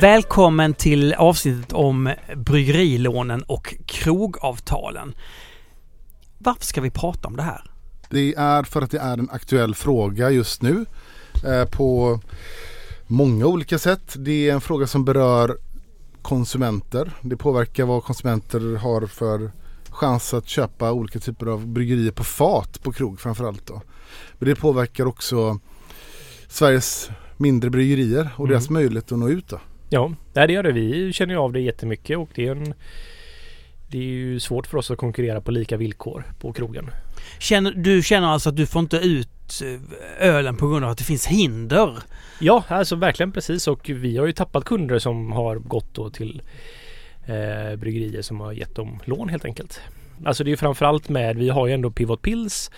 Välkommen till avsnittet om bryggerilånen och krogavtalen. Varför ska vi prata om det här? Det är för att det är en aktuell fråga just nu eh, på många olika sätt. Det är en fråga som berör konsumenter. Det påverkar vad konsumenter har för chans att köpa olika typer av bryggerier på fat på krog framförallt. Då. Men det påverkar också Sveriges mindre bryggerier och Mm. deras möjlighet att nå ut. Då. Ja, det gör det. Vi känner ju av det jättemycket och det är en det är ju svårt för oss att konkurrera på lika villkor på krogen. Känner, du känner alltså att du får inte ut eh, ölen på grund av att det finns hinder? Ja, alltså verkligen precis och vi har ju tappat kunder som har gått då till eh, bryggerier som har gett dem lån helt enkelt. Alltså det är framförallt med, vi har ju ändå Pivot Pills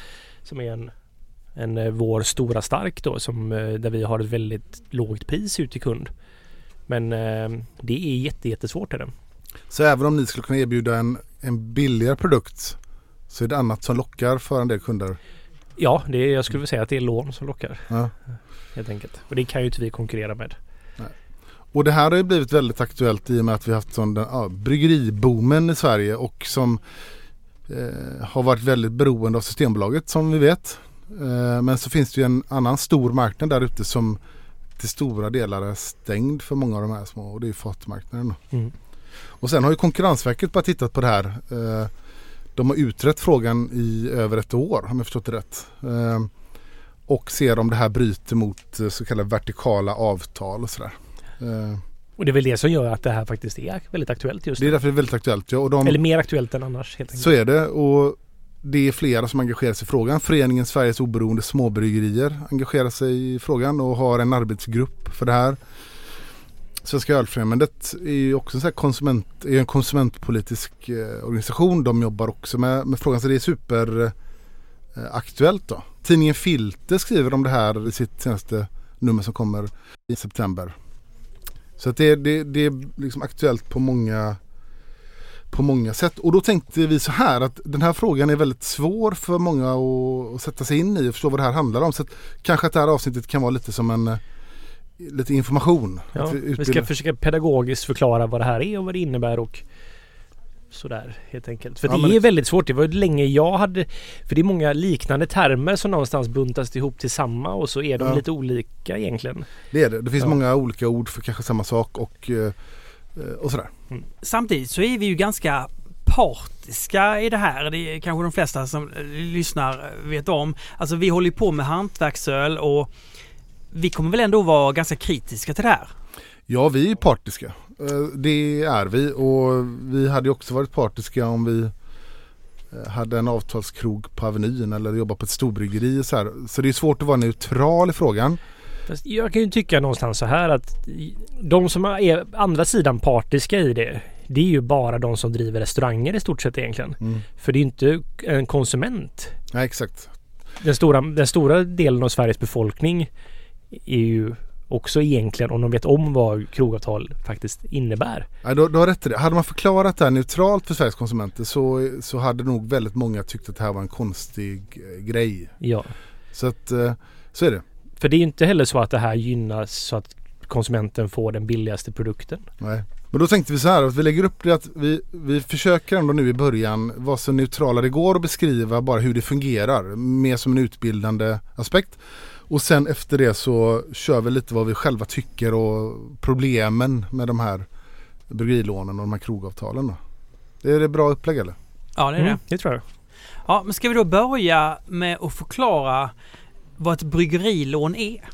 som är en, en eh, vår stora stark då som eh, där vi har ett väldigt lågt pris ut till kund. Men eh, det är jätte, jättesvårt är det. Så även om ni skulle kunna erbjuda en, en billigare produkt så är det annat som lockar för en del kunder. Ja, det är, jag skulle vilja säga att det är lån som lockar Ja. helt enkelt. Och det kan ju inte vi konkurrera med. Och det här har ju blivit väldigt aktuellt i och med att vi har haft sån, den, ja, bryggeriboomen i Sverige och som eh, har varit väldigt beroende av Systembolaget som vi vet. Eh, men så finns det ju en annan stor marknad där ute som till stora delar är stängd för många av de här små och det är fatmarknaden. Mm. Och sen har ju Konkurrensverket bara tittat på det här. Eh, de har utrett frågan i över ett år om jag förstått det rätt. Eh, och ser om det här bryter mot eh, så kallade vertikala avtal och sådär. Och det är väl det som gör att det här faktiskt är väldigt aktuellt just Det är nu. därför det är väldigt aktuellt. Ja, och de, Eller mer aktuellt än annars helt enkelt. så är det. Och det är flera som engagerar sig i frågan. Föreningen Sveriges oberoende småbryggerier engagerar sig i frågan och har en arbetsgrupp för det här. Svenska ölfrämjandet är ju också en, här konsument, är en konsumentpolitisk eh, organisation. De jobbar också med, med frågan så det är superaktuellt. Eh, då. Tidningen Filter skriver om det här i sitt senaste nummer som kommer i september. Så att det, det, det är liksom aktuellt på många på många sätt. Och då tänkte vi så här att den här frågan är väldigt svår för många att, sätta sig in i och förstå vad det här handlar om. Så att kanske att det här avsnittet kan vara lite som en eh, lite information. Ja, Att vi ska försöka pedagogiskt förklara vad det här är och vad det innebär och sådär helt enkelt. För Ja, det är det- väldigt svårt. Det var länge jag hade... För det är många liknande termer som någonstans buntas ihop till samma och så är de Ja. lite olika egentligen. det är det. Det finns många olika ord för kanske samma sak och, eh, och sådär. Samtidigt så är vi ju ganska partiska i det här. Det är kanske de flesta som eh, lyssnar vet om. Alltså vi håller ju på med hantverksöl och vi kommer väl ändå vara ganska kritiska till det här. Ja, vi är partiska. Eh, Det är vi och vi hade också varit partiska om vi eh, hade en avtalskrog på Avenyn eller jobbat på ett storbryggeri. Så, här. så det är svårt att vara neutral i frågan. Fast jag kan ju tycka någonstans så här att de som är andra sidan partiska i det det är ju bara de som driver restauranger i stort sett egentligen. Mm. För det är ju inte en konsument. Nej, exakt. Den stora, den stora delen av Sveriges befolkning är ju också egentligen om de vet om vad krogavtal faktiskt innebär. Nej, du, du har rätt i det. Hade man förklarat det här neutralt för Sveriges konsumenter så, så hade nog väldigt många tyckt att det här var en konstig eh, grej. Ja. Så att eh, så är det. För det är ju inte heller så att det här gynnas så att konsumenten får den billigaste produkten. Nej. Men då tänkte vi så här att vi lägger upp det att vi, vi försöker ändå nu i början vara så neutrala det går och beskriva bara hur det fungerar. Mer som en utbildande aspekt. Och sen efter det så kör vi lite vad vi själva tycker och problemen med de här bryggerilånen och de här krogavtalen. Då. Det är det bra upplägg eller? Ja, det är Mm, det. det tror jag. Ja, men ska vi då börja med att förklara vad ett bryggerilån är?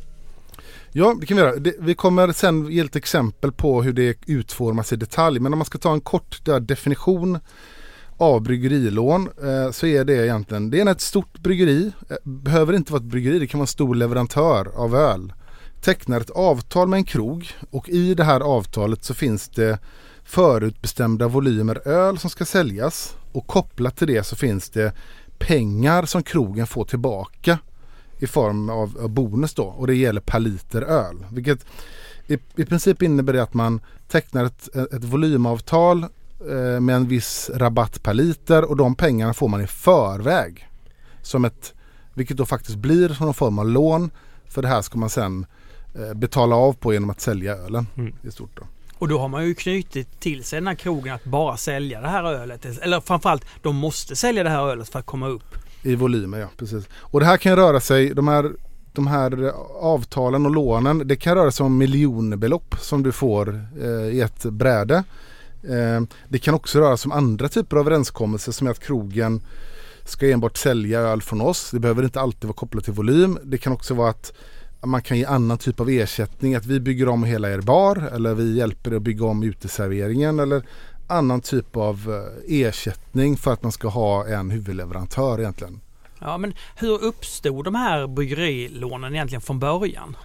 Ja, det kan vi göra. Det, vi kommer sen ge ett exempel på hur det utformas i detalj. Men om man ska ta en kort definition av bryggerilån eh, så är det egentligen, det är ett stort bryggeri, eh, behöver inte vara ett bryggeri, det kan vara en stor leverantör av öl. Tecknar ett avtal med en krog och i det här avtalet så finns det förutbestämda volymer öl som ska säljas och kopplat till det så finns det pengar som krogen får tillbaka i form av bonus då och det gäller per liter öl. Vilket i, i princip innebär det att man tecknar ett, ett volymavtal eh, med en viss rabatt per liter och de pengarna får man i förväg. Som ett, vilket då faktiskt blir som någon form av lån. För det här ska man sen eh, betala av på genom att sälja ölen Mm. i stort. Då. Och då har man ju knutit till sig den här krogen att bara sälja det här ölet. Eller framförallt, de måste sälja det här ölet för att komma upp. I volymer ja, precis. Och det här kan röra sig, de här, de här avtalen och lånen, det kan röra sig om miljonbelopp som du får eh, i ett bräde. Eh, det kan också röra sig om andra typer av överenskommelser som är att krogen ska enbart sälja öl från oss. Det behöver inte alltid vara kopplat till volym. Det kan också vara att man kan ge annan typ av ersättning, att vi bygger om hela er bar eller vi hjälper er att bygga om uteserveringen eller annan typ av eh, ersättning för att man ska ha en huvudleverantör egentligen. Ja, men hur uppstod de här bryggerilånen egentligen från början?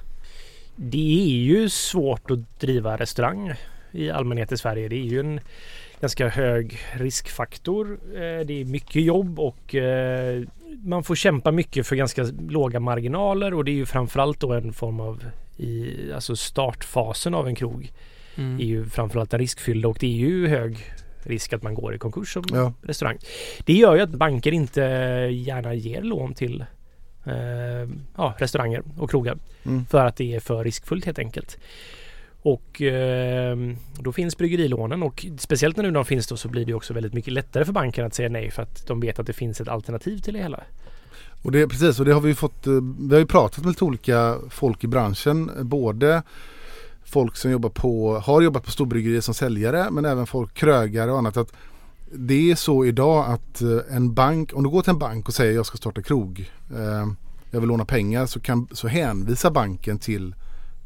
Det är ju svårt att driva restaurang i allmänhet i Sverige. Det är ju en ganska hög riskfaktor. Eh, Det är mycket jobb och eh, man får kämpa mycket för ganska låga marginaler och det är ju framförallt då en form av i, alltså startfasen av en krog Mm. är ju framförallt en riskfylld och det är ju hög risk att man går i konkurs som Ja. restaurang. Det gör ju att banker inte gärna ger lån till eh, ja, restauranger och krogar Mm. för att det är för riskfullt helt enkelt. Och eh, då finns bryggerilånen och speciellt när nu de finns då så blir det också väldigt mycket lättare för banken att säga nej för att de vet att det finns ett alternativ till det hela. Och det, precis, och det har vi fått, eh, vi har ju pratat med lite olika folk i branschen. eh, Både folk som jobbar på, har jobbat på storbryggerier som säljare men även folk, krögare och annat. Att det är så idag att eh, en bank, om du går till en bank och säger jag ska starta krog, eh, jag vill låna pengar så, kan, så hänvisar banken till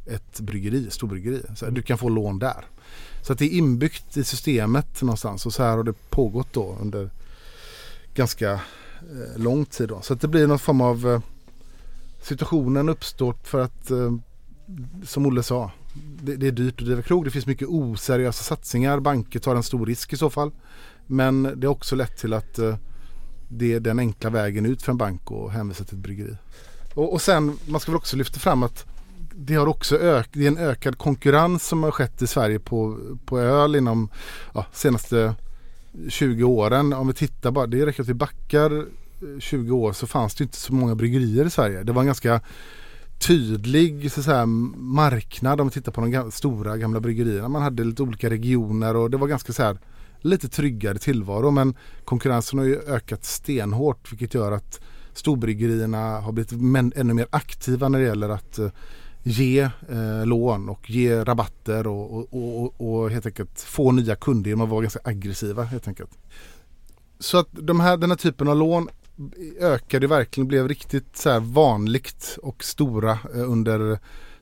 ett bryggeri, storbryggeri. Så här, du kan få lån där. Så att det är inbyggt i systemet någonstans och så här har det pågått då under ganska eh, lång tid. Då. Så att det blir någon form av eh, situationen uppstår för att eh, som Olle sa det, det är dyrt att driva krog. Det finns mycket oseriösa satsningar. Banker tar en stor risk i så fall. Men det har också lett till att eh, det är den enkla vägen ut för en bank att hänvisa till ett bryggeri. Och, och sen man ska väl också lyfta fram att det har också ök, det är en ökad konkurrens som har skett i Sverige på, på öl inom ja, senaste 20 åren. Om vi tittar bara, det räcker att vi backar eh, 20 år så fanns det inte så många bryggerier i Sverige. Det var en ganska tydlig så att säga, marknad om vi tittar på de gamla, stora gamla bryggerierna. Man hade lite olika regioner och det var ganska så här lite tryggare tillvaro men konkurrensen har ju ökat stenhårt vilket gör att storbryggerierna har blivit men, ännu mer aktiva när det gäller att eh, ge eh, lån och ge rabatter och, och, och, och helt enkelt få nya kunder genom att vara ganska aggressiva helt enkelt. Så att de här, den här typen av lån ökade verkligen, blev riktigt så vanligt och stora eh, under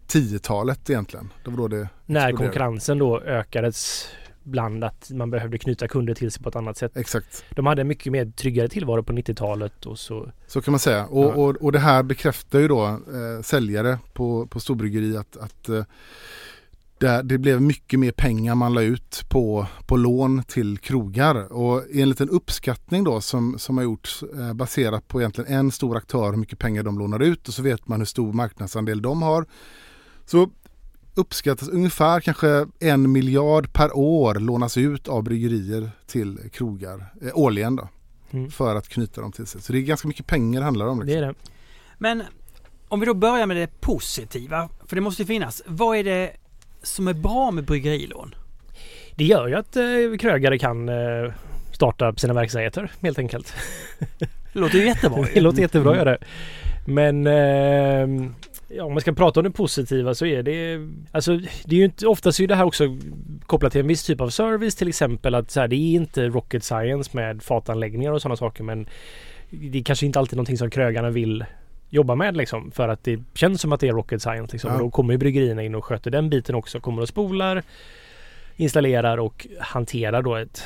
10-talet egentligen. Det var då det När exploderade. konkurrensen då ökades bland att man behövde knyta kunder till sig på ett annat sätt. Exakt, De hade mycket mer tryggare tillvaro på 90-talet och så så kan man säga. Och, Ja. och, och det här bekräftar ju då eh, säljare på, på storbryggeri att, att eh, det, det blev mycket mer pengar man la ut på, på lån till krogar. Och enligt en uppskattning då som, som har gjorts eh, baserat på egentligen en stor aktör hur mycket pengar de lånar ut och så vet man hur stor marknadsandel de har. Så uppskattas ungefär kanske en miljard per år lånas ut av bryggerier till krogar eh, årligen då mm. för att knyta dem till sig. Så det är ganska mycket pengar det handlar om. det Liksom. är det. Men om vi då börjar med det positiva, för det måste ju finnas. Vad är det som är bra med bryggerilån? Det gör ju att eh, krögare kan eh, starta sina verksamheter helt enkelt. Det låter ju jättebra Det låter jättebra göra det. Men eh, ja, om man ska prata om det positiva så är det Alltså det är ju inte Oftast är det här också kopplat till en viss typ av service till exempel att så här, det är inte rocket science med fatanläggningar och sådana saker men det är kanske inte alltid någonting som krögarna vill jobba med liksom för att det känns som att det är rocket science liksom. Ja. Och då kommer ju bryggerierna in och sköter den biten också. Kommer och spolar installerar och hanterar då ett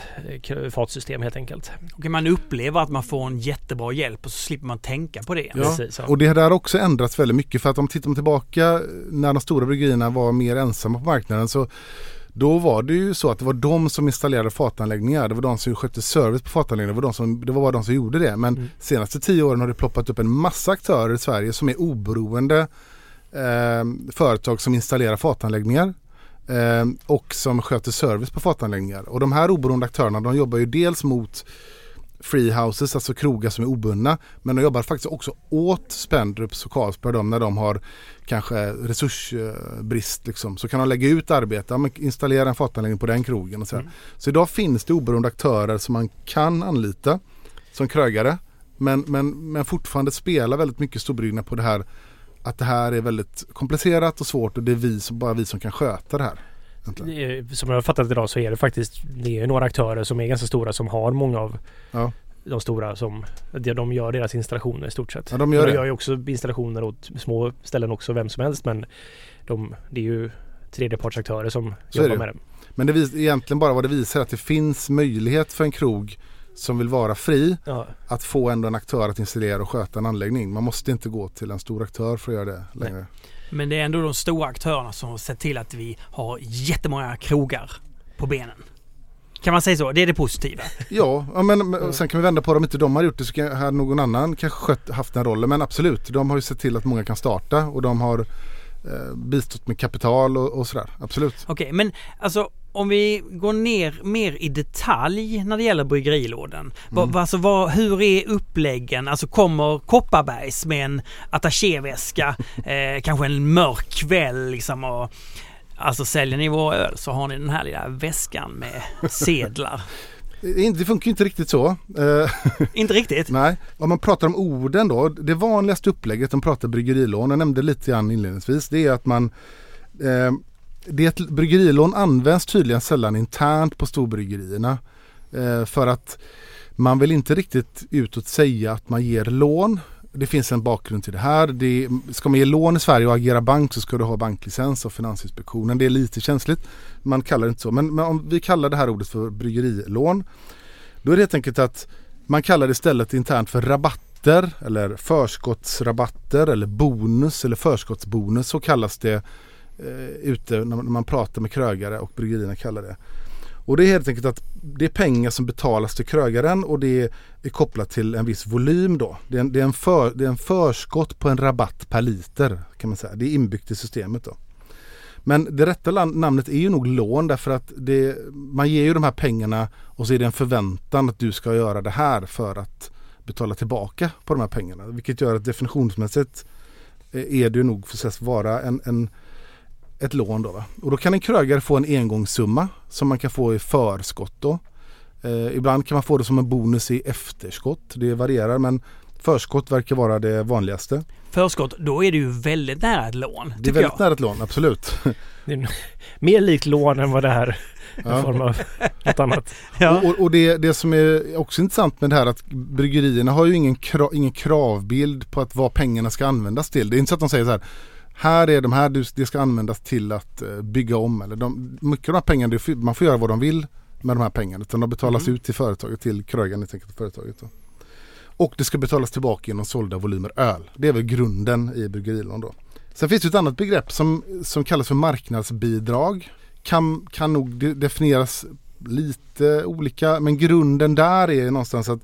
eh, fatsystem helt enkelt. Och man upplever att man får en jättebra hjälp och så slipper man tänka på det. Ja, Precis. Och det där har också ändrats väldigt mycket för att om tittar man tillbaka när de stora bryggerierna var mer ensamma på marknaden så då var det ju så att det var de som installerade fatanläggningar. Det var de som skötte service på fatanläggningar. Det var, de som, det var bara de som gjorde det. Men Mm. senaste tio åren har det ploppat upp en massa aktörer i Sverige som är oberoende eh, företag som installerar fatanläggningar. Eh, och som sköter service på fatanläggningar. Och de här oberoende aktörerna de jobbar ju dels mot freehouses, alltså krogar som är obundna. Men de jobbar faktiskt också åt Spendrups och Carlsberg när de har kanske resursbrist. Liksom. Så kan de lägga ut arbete, installera en fatanläggning på den krogen. Och så, mm. så idag finns det oberoende aktörer som man kan anlita som krögare. Men, men, men fortfarande spelar väldigt mycket storbryggerierna på det här att det här är väldigt komplicerat och svårt och det är vi som, bara vi som kan sköta det här. Som jag har fattat idag så är det faktiskt det är några aktörer som är ganska stora som har många av ja. de stora som de gör deras installationer i stort sett. Ja, de gör, de gör ju också installationer åt små ställen också, vem som helst. Men de, det är ju tredjepartsaktörer som så jobbar med det. Men det vis, egentligen bara vad det visar att det finns möjlighet för en krog som vill vara fri ja. att få ändå en aktör att installera och sköta en anläggning. Man måste inte gå till en stor aktör för att göra det längre. Nej. Men det är ändå de stora aktörerna som har sett till att vi har jättemånga krogar på benen. Kan man säga så? Det är det positiva. Ja, men mm. sen kan vi vända på det. Om inte de har gjort det så hade någon annan kanske skött, haft den rollen. Men absolut, de har ju sett till att många kan starta och de har eh, bistått med kapital och, och sådär. Absolut. Okej, okay, men alltså om vi går ner mer i detalj när det gäller bryggerilådan. Mm. Alltså, vad, hur är uppläggen? Alltså kommer Kopparbergs med en attachéväska, eh, kanske en mörk kväll liksom och Alltså säljer ni vår öl så har ni den här lilla väskan med sedlar. Det funkar inte riktigt så. Eh, inte riktigt? Nej. Om man pratar om orden då. Det vanligaste upplägget om pratar bryggerilån, jag nämnde lite grann inledningsvis, det är att man eh, det bryggerilån används tydligen sällan internt på storbryggerierna. Eh, för att man vill inte riktigt utåt säga att man ger lån. Det finns en bakgrund till det här. Det, ska man ge lån i Sverige och agera bank så ska du ha banklicens av Finansinspektionen. Det är lite känsligt. Man kallar det inte så. Men, men om vi kallar det här ordet för bryggerilån. Då är det helt enkelt att man kallar det istället internt för rabatter eller förskottsrabatter eller bonus eller förskottsbonus. Så kallas det eh, ute när man pratar med krögare och bryggerierna kallar det. Och det är helt enkelt att det är pengar som betalas till krögaren och det är kopplat till en viss volym då. Det är en, det är en, för, det är en förskott på en rabatt per liter kan man säga. Det är inbyggt i systemet då. Men det rätta namnet är ju nog lån därför att det, man ger ju de här pengarna och så är det en förväntan att du ska göra det här för att betala tillbaka på de här pengarna. Vilket gör att definitionsmässigt eh, är det ju nog för att vara en, en ett lån då. Va? Och då kan en krögare få en engångssumma som man kan få i förskott då. Eh, ibland kan man få det som en bonus i efterskott. Det varierar men förskott verkar vara det vanligaste. Förskott, då är det ju väldigt nära ett lån. Det är väldigt jag. nära ett lån, absolut. Mer likt lån än vad det är ja. form av något annat. Ja. Och, och, det, det som är också intressant med det här att bryggerierna har ju ingen, krav, ingen kravbild på att vad pengarna ska användas till. Det är inte så att de säger så här här är de här, det ska användas till att eh, bygga om. Eller de, mycket av de här pengarna, man får göra vad de vill med de här pengarna. Utan de betalas mm. ut till företaget, till krögaren helt enkelt. Företaget då. Och det ska betalas tillbaka genom sålda volymer öl. Det är väl grunden i bryggerilån då. Sen finns det ett annat begrepp som, som kallas för marknadsbidrag. Kan, kan nog definieras lite olika men grunden där är någonstans att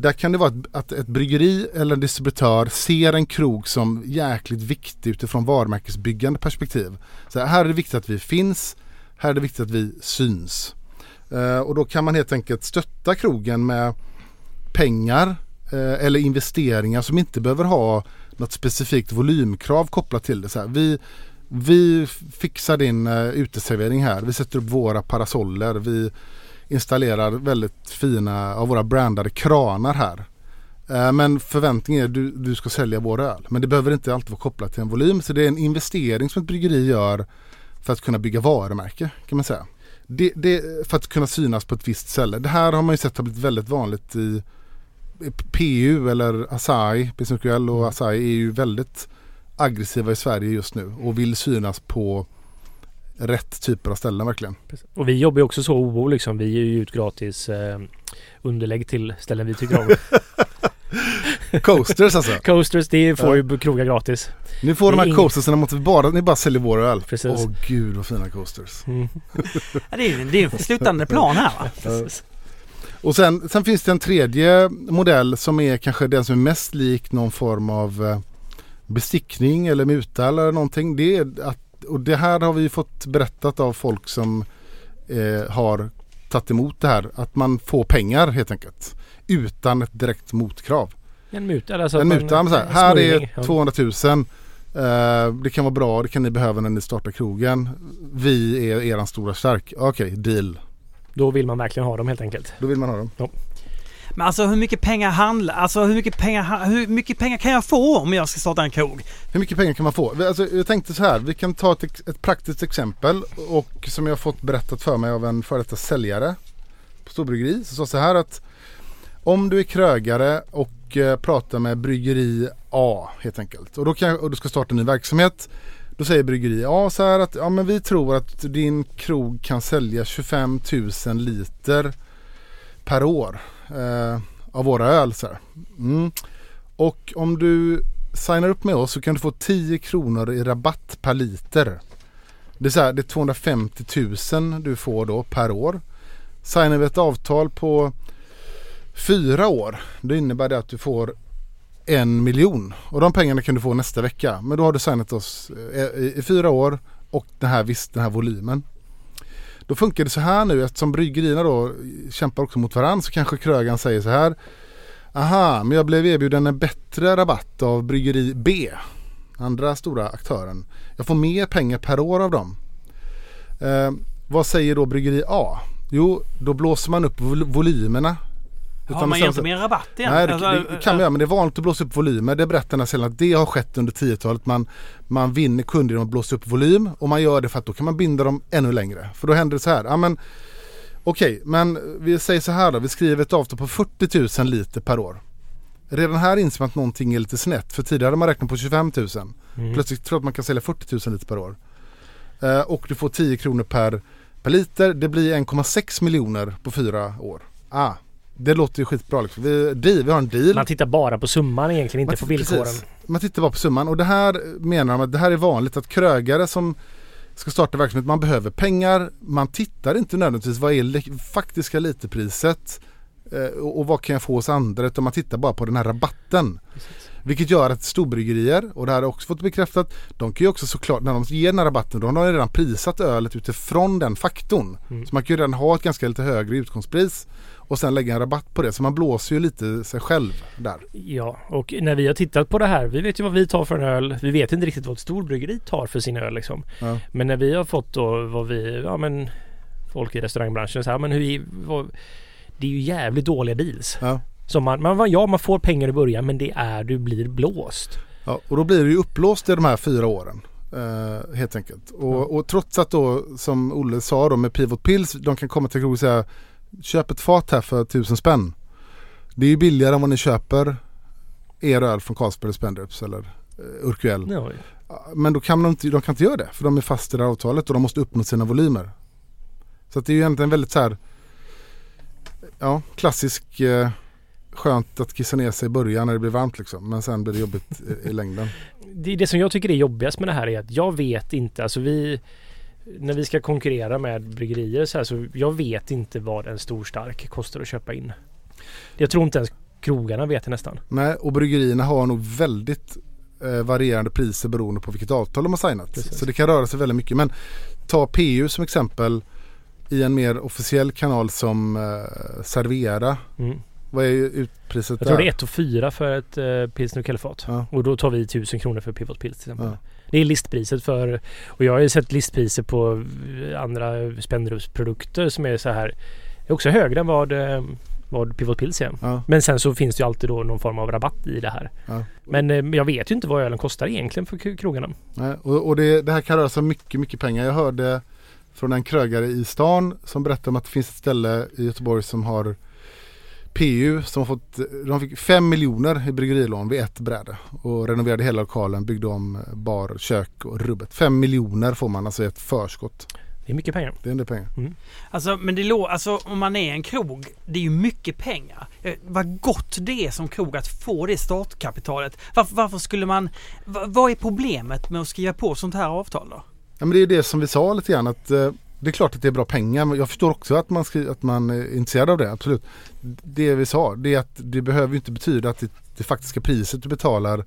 där kan det vara att ett bryggeri eller en distributör ser en krog som jäkligt viktig utifrån varumärkesbyggande perspektiv. Så här är det viktigt att vi finns, här är det viktigt att vi syns. Eh, och då kan man helt enkelt stötta krogen med pengar eh, eller investeringar som inte behöver ha något specifikt volymkrav kopplat till det. Så här, vi, vi fixar din uh, uteservering här, vi sätter upp våra parasoller, vi installerar väldigt fina av våra brandade kranar här. Eh, men förväntningen är att du, du ska sälja vår öl. Men det behöver inte alltid vara kopplat till en volym. Så det är en investering som ett bryggeri gör för att kunna bygga varumärke kan man säga. Det, det, för att kunna synas på ett visst ställe. Det här har man ju sett har blivit väldigt vanligt i PU eller Asahi, Pinsukul och Asahi är ju väldigt aggressiva i Sverige just nu och vill synas på rätt typer av ställen verkligen. Och vi jobbar ju också så OO liksom. Vi ger ju ut gratis eh, underlägg till ställen vi tycker om. coasters alltså? Coasters, det får ju krogar gratis. Nu får de här ing... coastersen mot bara, ni bara säljer vår öl. Precis. Åh gud vad fina coasters. Mm. ja, det är ju det är en slutande plan här va? Precis. Och sen, sen finns det en tredje modell som är kanske den som är mest lik någon form av eh, bestickning eller muta eller någonting. Det är att och det här har vi fått berättat av folk som eh, har tagit emot det här. Att man får pengar helt enkelt. utan ett direkt motkrav. En muta? Alltså en muta, men så här, en här är ja. 200 000. Eh, det kan vara bra, det kan ni behöva när ni startar krogen. Vi är eran stora stark. Okej, deal. Då vill man verkligen ha dem helt enkelt. Då vill man ha dem. Men alltså hur mycket pengar handlar... Alltså hur mycket pengar, hur mycket pengar kan jag få om jag ska starta en krog? Hur mycket pengar kan man få? Alltså, jag tänkte så här, vi kan ta ett, ett praktiskt exempel och som jag har fått berättat för mig av en före detta säljare på storbryggeri. Så sa så här att om du är krögare och eh, pratar med bryggeri A helt enkelt och, då kan, och du ska starta en ny verksamhet. Då säger bryggeri A så här att ja, men vi tror att din krog kan sälja 25 000 liter per år eh, av våra öl. Så här. Mm. Och om du signar upp med oss så kan du få 10 kronor i rabatt per liter. Det är, så här, det är 250 000 du får då per år. Signar vi ett avtal på fyra år då innebär det att du får en miljon. Och de pengarna kan du få nästa vecka. Men då har du signat oss i, i, i fyra år och den här, visst, den här volymen. Då funkar det så här nu eftersom bryggerierna då kämpar också mot varandra så kanske krögaren säger så här. Aha, men jag blev erbjuden en bättre rabatt av bryggeri B. Andra stora aktören. Jag får mer pengar per år av dem. Eh, vad säger då bryggeri A? Jo, då blåser man upp vol- volymerna. Har Utan man sen inte mer rabatt igen? Nej, det, Alltså, det kan man göra men det är vanligt att blåsa upp volymer. Det berättar den här säljaren att det har skett under 10-talet. Man, man vinner kunder genom att blåsa upp volym och man gör det för att då kan man binda dem ännu längre. För då händer det så här. Ja, men, Okej, men vi säger så här då. Vi skriver ett avtal på 40 000 liter per år. Redan här inser man att någonting är lite snett. För tidigare hade man räknat på 25 000. Mm. Plötsligt tror jag att man kan sälja 40 000 liter per år. Eh, och du får 10 kronor per, per liter. Det blir 1,6 miljoner på fyra år. Ah, det låter ju skitbra. Liksom. Vi, deal, vi har en deal. Man tittar bara på summan egentligen, inte Man på villkoren. precis. Man tittar bara på summan och det här menar de att det här är vanligt att krögare som ska starta verksamhet, man behöver pengar. Man tittar inte nödvändigtvis vad är li- faktiska literpriset eh, och, vad kan jag få hos andra utan man tittar bara på den här rabatten. Vilket gör att storbryggerier, och det här har jag också fått bekräftat, de kan ju också såklart, när de ger den här rabatten, då har de redan prisat ölet utifrån den faktorn. Mm. Så man kan ju redan ha ett ganska lite högre utgångspris och sen lägga en rabatt på det. Så man blåser ju lite sig själv där. Ja, och när vi har tittat på det här, vi vet ju vad vi tar för en öl. Vi vet inte riktigt vad ett storbryggeri tar för sin öl liksom. Ja. Men när vi har fått då vad vi, ja men folk i restaurangbranschen så här, men hur, vad, det är ju jävligt dåliga deals. Ja. Som man, man, ja man får pengar i början men det är du blir blåst. Ja, och då blir det ju upplåst i de här fyra åren. Eh, helt enkelt. Och, och trots att då som Olle sa då med Pivot Pills, de kan komma till krog och säga köp ett fat här för tusen spänn. Det är ju billigare än vad ni köper er öl från Carlsberg eller Spendrups eller uh, Urquell. Ja, Men då kan de, inte, de kan inte göra det för de är fast i det här avtalet och de måste uppnå sina volymer. Så det är ju egentligen väldigt så här ja, klassisk eh, skönt att kissa ner sig i början när det blir varmt liksom. Men sen blir det jobbigt i, i längden. det, det som jag tycker är jobbigast med det här är att jag vet inte, alltså vi när vi ska konkurrera med bryggerier så här så jag vet inte vad en stor stark kostar att köpa in. Jag tror inte ens krogarna vet det nästan. Nej, och bryggerierna har nog väldigt eh, varierande priser beroende på vilket avtal de har signat. Precis. Så det kan röra sig väldigt mycket. Men ta PU som exempel i en mer officiell kanal som eh, Servera. Mm. Vad är utpriset Jag tror där? det är 1 och 4 för ett eh, pilsner kallfat. Ja. Och då tar vi 1000 kronor för Pivot Pils till exempel. Ja. Det är listpriset för och jag har ju sett listpriser på andra Spendrups-produkter som är så här är också högre än vad, eh, vad Pivot Pils är. Ja, Men sen så finns det ju alltid då någon form av rabatt i det här. ja. Men eh, jag vet ju inte vad ölen kostar egentligen för krogarna. Nej, och och det, det här kan röra sig om mycket, mycket pengar. Jag hörde från en krögare i stan som berättade om att det finns ett ställe i Göteborg som har PU som har fått, de fick 5 miljoner i bryggerilån vid ett bräde och renoverade hela lokalen, byggde om bar, kök och rubbet. 5 miljoner får man alltså i ett förskott. Det är mycket pengar. Det är en del pengar. Alltså, men det lå- alltså, om man är en krog, det är ju mycket pengar. Eh, vad gott det är som krog att få det startkapitalet. Varför, varför skulle man... va- vad är problemet med att skriva på sånt här avtal då? Ja, men det är det som vi sa lite grann att eh, det är klart att det är bra pengar men jag förstår också att man, skri- att man är intresserad av det, absolut. Det vi sa, det är att det behöver inte betyda att det, det faktiska priset du betalar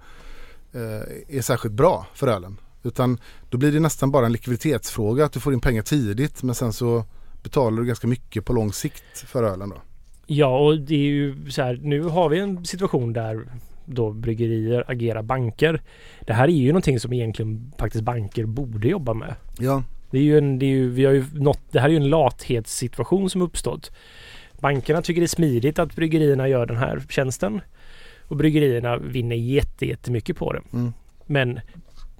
eh, är särskilt bra för ölen. Utan då blir det nästan bara en likviditetsfråga att du får in pengar tidigt men sen så betalar du ganska mycket på lång sikt för ölen då. Ja, och det är ju så här, nu har vi en situation där då bryggerier agerar banker. Det här är ju någonting som egentligen faktiskt banker borde jobba med. Ja, Det är ju en, det är ju, vi har ju nått, det här är ju en lathetssituation som uppstått. Bankerna tycker det är smidigt att bryggerierna gör den här tjänsten. Och bryggerierna vinner jätte, jättemycket på det. Mm. Men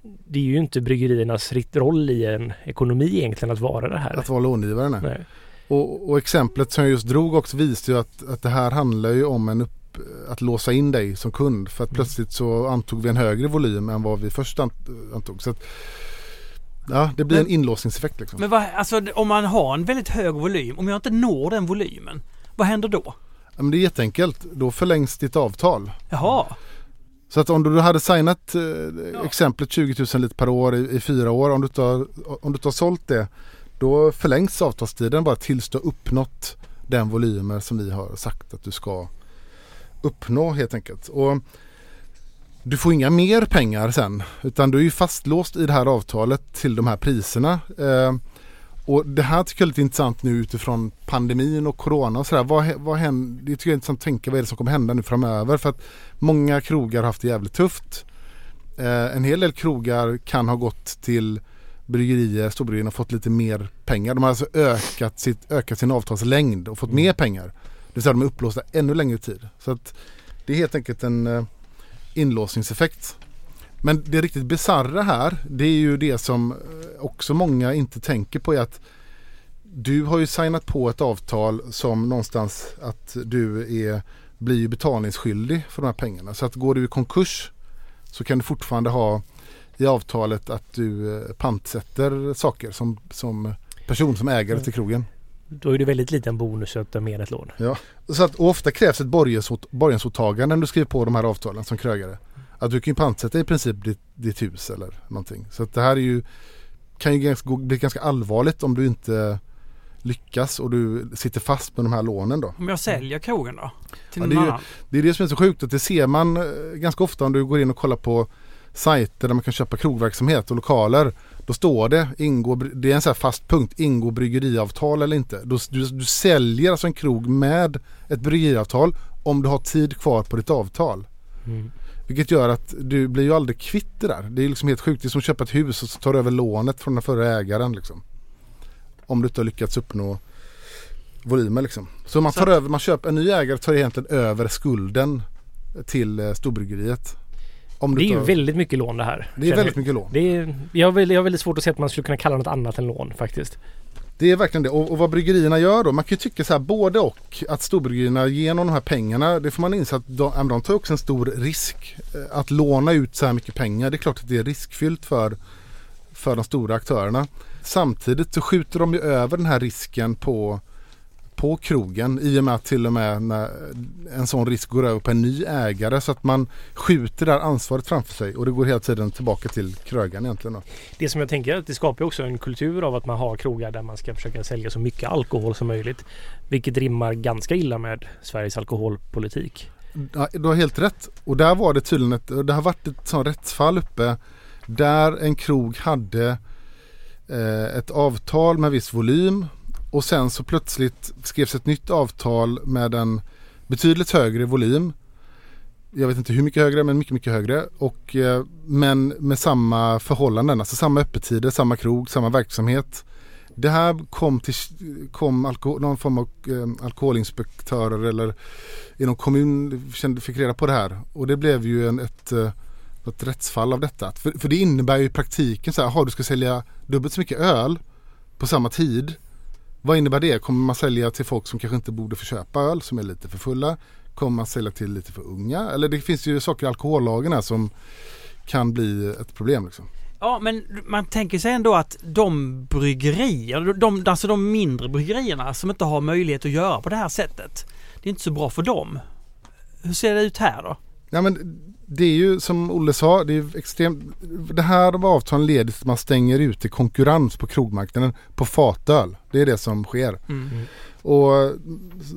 det är ju inte bryggeriernas roll i en ekonomi egentligen att vara det här. att vara långivare. Nej. Och, och exemplet som jag just drog också visar ju att, att det här handlar ju om en upp, att låsa in dig som kund. För att Mm. plötsligt så antog vi en högre volym än vad vi först ant- antog. Så att, ja, det blir Men- en inlåsningseffekt liksom. Men vad, alltså om man har en väldigt hög volym, om jag inte når den volymen, vad händer då? Ja, men det är jätteenkelt. Då förlängs ditt avtal. Jaha, Så att om du hade signat eh, exemplet 20 000 liter per år i, i fyra år. Om du, inte har, om du inte har sålt det. Då förlängs avtalstiden bara tills du har uppnått den volymer som vi har sagt att du ska uppnå helt enkelt. Och du får inga mer pengar sen utan du är ju fastlåst i det här avtalet till de här priserna. Eh, och det här tycker jag är lite intressant nu utifrån pandemin och corona och sådär. Vad, vad händer? Det tycker jag är intressant att tänka vad är det som kommer hända nu framöver. För att många krogar har haft det jävligt tufft. Eh, en hel del krogar kan ha gått till bryggerier, storbryggerierna och fått lite mer pengar. De har alltså ökat, sitt, ökat sin avtalslängd och fått mer pengar. Det vill säga de är upplåsta ännu längre tid. Så att det är helt enkelt en eh, inlåsningseffekt. Men det riktigt bisarra här det är ju det som eh, också många inte tänker på är att du har ju signat på ett avtal som någonstans att du är, blir betalningsskyldig för de här pengarna. Så att går du i konkurs så kan du fortfarande ha i avtalet att du eh, pantsätter saker som, som person, som ägare till krogen. Då är det väldigt liten bonus att ta med ett lån. Så att, och ofta krävs ett borgensåt- borgensåtagande när du skriver på de här avtalen som krögare. Att du kan ju pantsätta i princip ditt, ditt hus eller någonting. Så att det här är ju, kan ju bli ganska allvarligt om du inte lyckas och du sitter fast med de här lånen då. om jag säljer krogen då? Till Ja, det är ju-? Det är det som är så sjukt att det ser man eh, ganska ofta om du går in och kollar på sajter där man kan köpa krogverksamhet och lokaler. Då står det, ingår, det är en här fast punkt, ingår bryggeriavtal eller inte. Du, du, du säljer alltså en krog med ett bryggeriavtal om du har tid kvar på ditt avtal. Mm. Vilket gör att du blir ju aldrig kvitt det där. Det är liksom helt sjukt. Det är som att köpa ett hus och så tar du över lånet från den förra ägaren. Liksom. Om du inte har lyckats uppnå volymer liksom. Så man Så tar att- över, man köper en ny ägare tar egentligen över skulden till eh, storbryggeriet. Om Det är ju tar, väldigt mycket lån det här. det är väldigt jag. mycket lån. Det är, jag, har väldigt, jag har väldigt svårt att se att man skulle kunna kalla något annat än lån faktiskt. Det är verkligen det. Och, och vad bryggerierna gör då? Man kan ju tycka så här både och. Att storbryggerierna genom de här pengarna, det får man inse att de, de tar också en stor risk. Eh, Att låna ut så här mycket pengar, det är klart att det är riskfyllt för, för de stora aktörerna. Samtidigt så skjuter de ju över den här risken på, på krogen i och med att till och med när en sån risk går över på en ny ägare så att man skjuter det här ansvaret framför sig och det går hela tiden tillbaka till krögaren egentligen. Då. Det som jag tänker är att det skapar också en kultur av att man har krogar där man ska försöka sälja så mycket alkohol som möjligt. Vilket rimmar ganska illa med Sveriges alkoholpolitik. Ja, du har helt rätt. Och där var det tydligen ett, det har varit ett sånt rättsfall uppe där en krog hade eh, ett avtal med viss volym och sen så plötsligt skrevs ett nytt avtal med en betydligt högre volym. Jag vet inte hur mycket högre men mycket, mycket högre. Och, eh, men med samma förhållanden, alltså samma öppettider, samma krog, samma verksamhet. Det här kom till kom alkohol, någon form av eh, alkoholinspektörer eller i någon kommun kände, fick reda på det här. Och det blev ju en, ett, eh, ett rättsfall av detta. För, för det innebär ju i praktiken så här, aha, du ska sälja dubbelt så mycket öl på samma tid. Vad innebär det? Kommer man sälja till folk som kanske inte borde få köpa öl, som är lite för fulla? Kommer man sälja till lite för unga? Eller det finns ju saker i alkohollagen här som kan bli ett problem. Liksom. Ja, men man tänker sig ändå att de bryggerier, de, alltså de mindre bryggerierna som inte har möjlighet att göra på det här sättet. Det är inte så bra för dem. Hur ser det ut här då? Ja, men det är ju som Olle sa, det, är extremt, det här avtalen leder till att man stänger ute konkurrens på krogmarknaden på fatöl. Det är det som sker. Mm. Och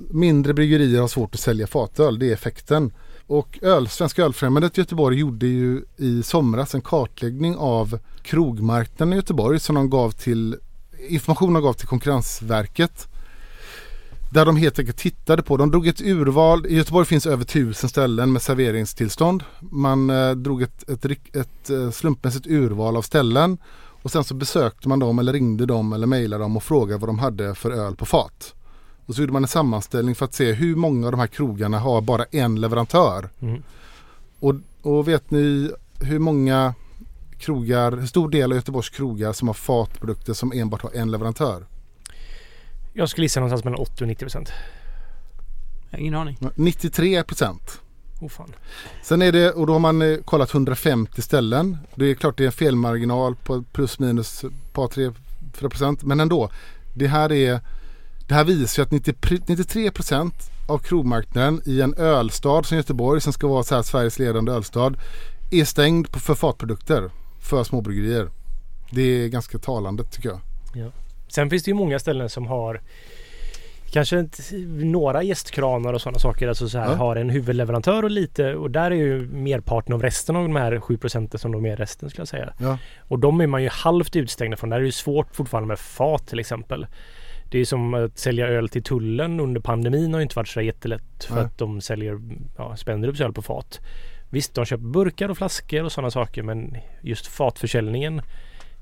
mindre bryggerier har svårt att sälja fatöl, det är effekten. Och öl, Svenska ölfrämjandet i Göteborg gjorde ju i somras en kartläggning av krogmarknaden i Göteborg som de gav till information de gav till Konkurrensverket. Där de helt enkelt tittade på, de drog ett urval, i Göteborg finns över tusen ställen med serveringstillstånd. Man eh, drog ett, ett, ett, eh, slumpmässigt urval av ställen och sen så besökte man dem eller ringde dem eller mejlade dem och frågade vad de hade för öl på fat. Och så gjorde man en sammanställning för att se hur många av de här krogarna har bara en leverantör. Mm. Och, och vet ni hur många krogar, hur stor del av Göteborgs krogar som har fatprodukter som enbart har en leverantör? Jag skulle gissa någonstans mellan 80 och 90 procent. Jag har Ingen aning. 93 procent. Oh fan. Sen är det, och då har man eh, kollat 150 ställen. Det är klart det är en felmarginal på plus minus ett par, tre, fyra procent. Men ändå. Det här är, det här visar ju att 90, 93 procent av krogmarknaden i en ölstad som Göteborg som ska vara så här Sveriges ledande ölstad är stängd på- för fatprodukter för småbryggerier. Det är ganska talande tycker jag. Sen finns det ju många ställen som har Kanske inte, några gästkranar och sådana saker. Alltså så här, Ja. har en huvudleverantör och lite och där är ju merparten av resten av de här 7 procenten som de är resten skulle jag säga. Ja. Och de är man ju halvt utestängda från. Där är det ju svårt fortfarande med fat till exempel. Det är som att sälja öl till tullen under pandemin har ju inte varit så jättelätt för Nej. att de säljer ja, Spendrups öl på fat. Visst, de köper burkar och flaskor och sådana saker men just fatförsäljningen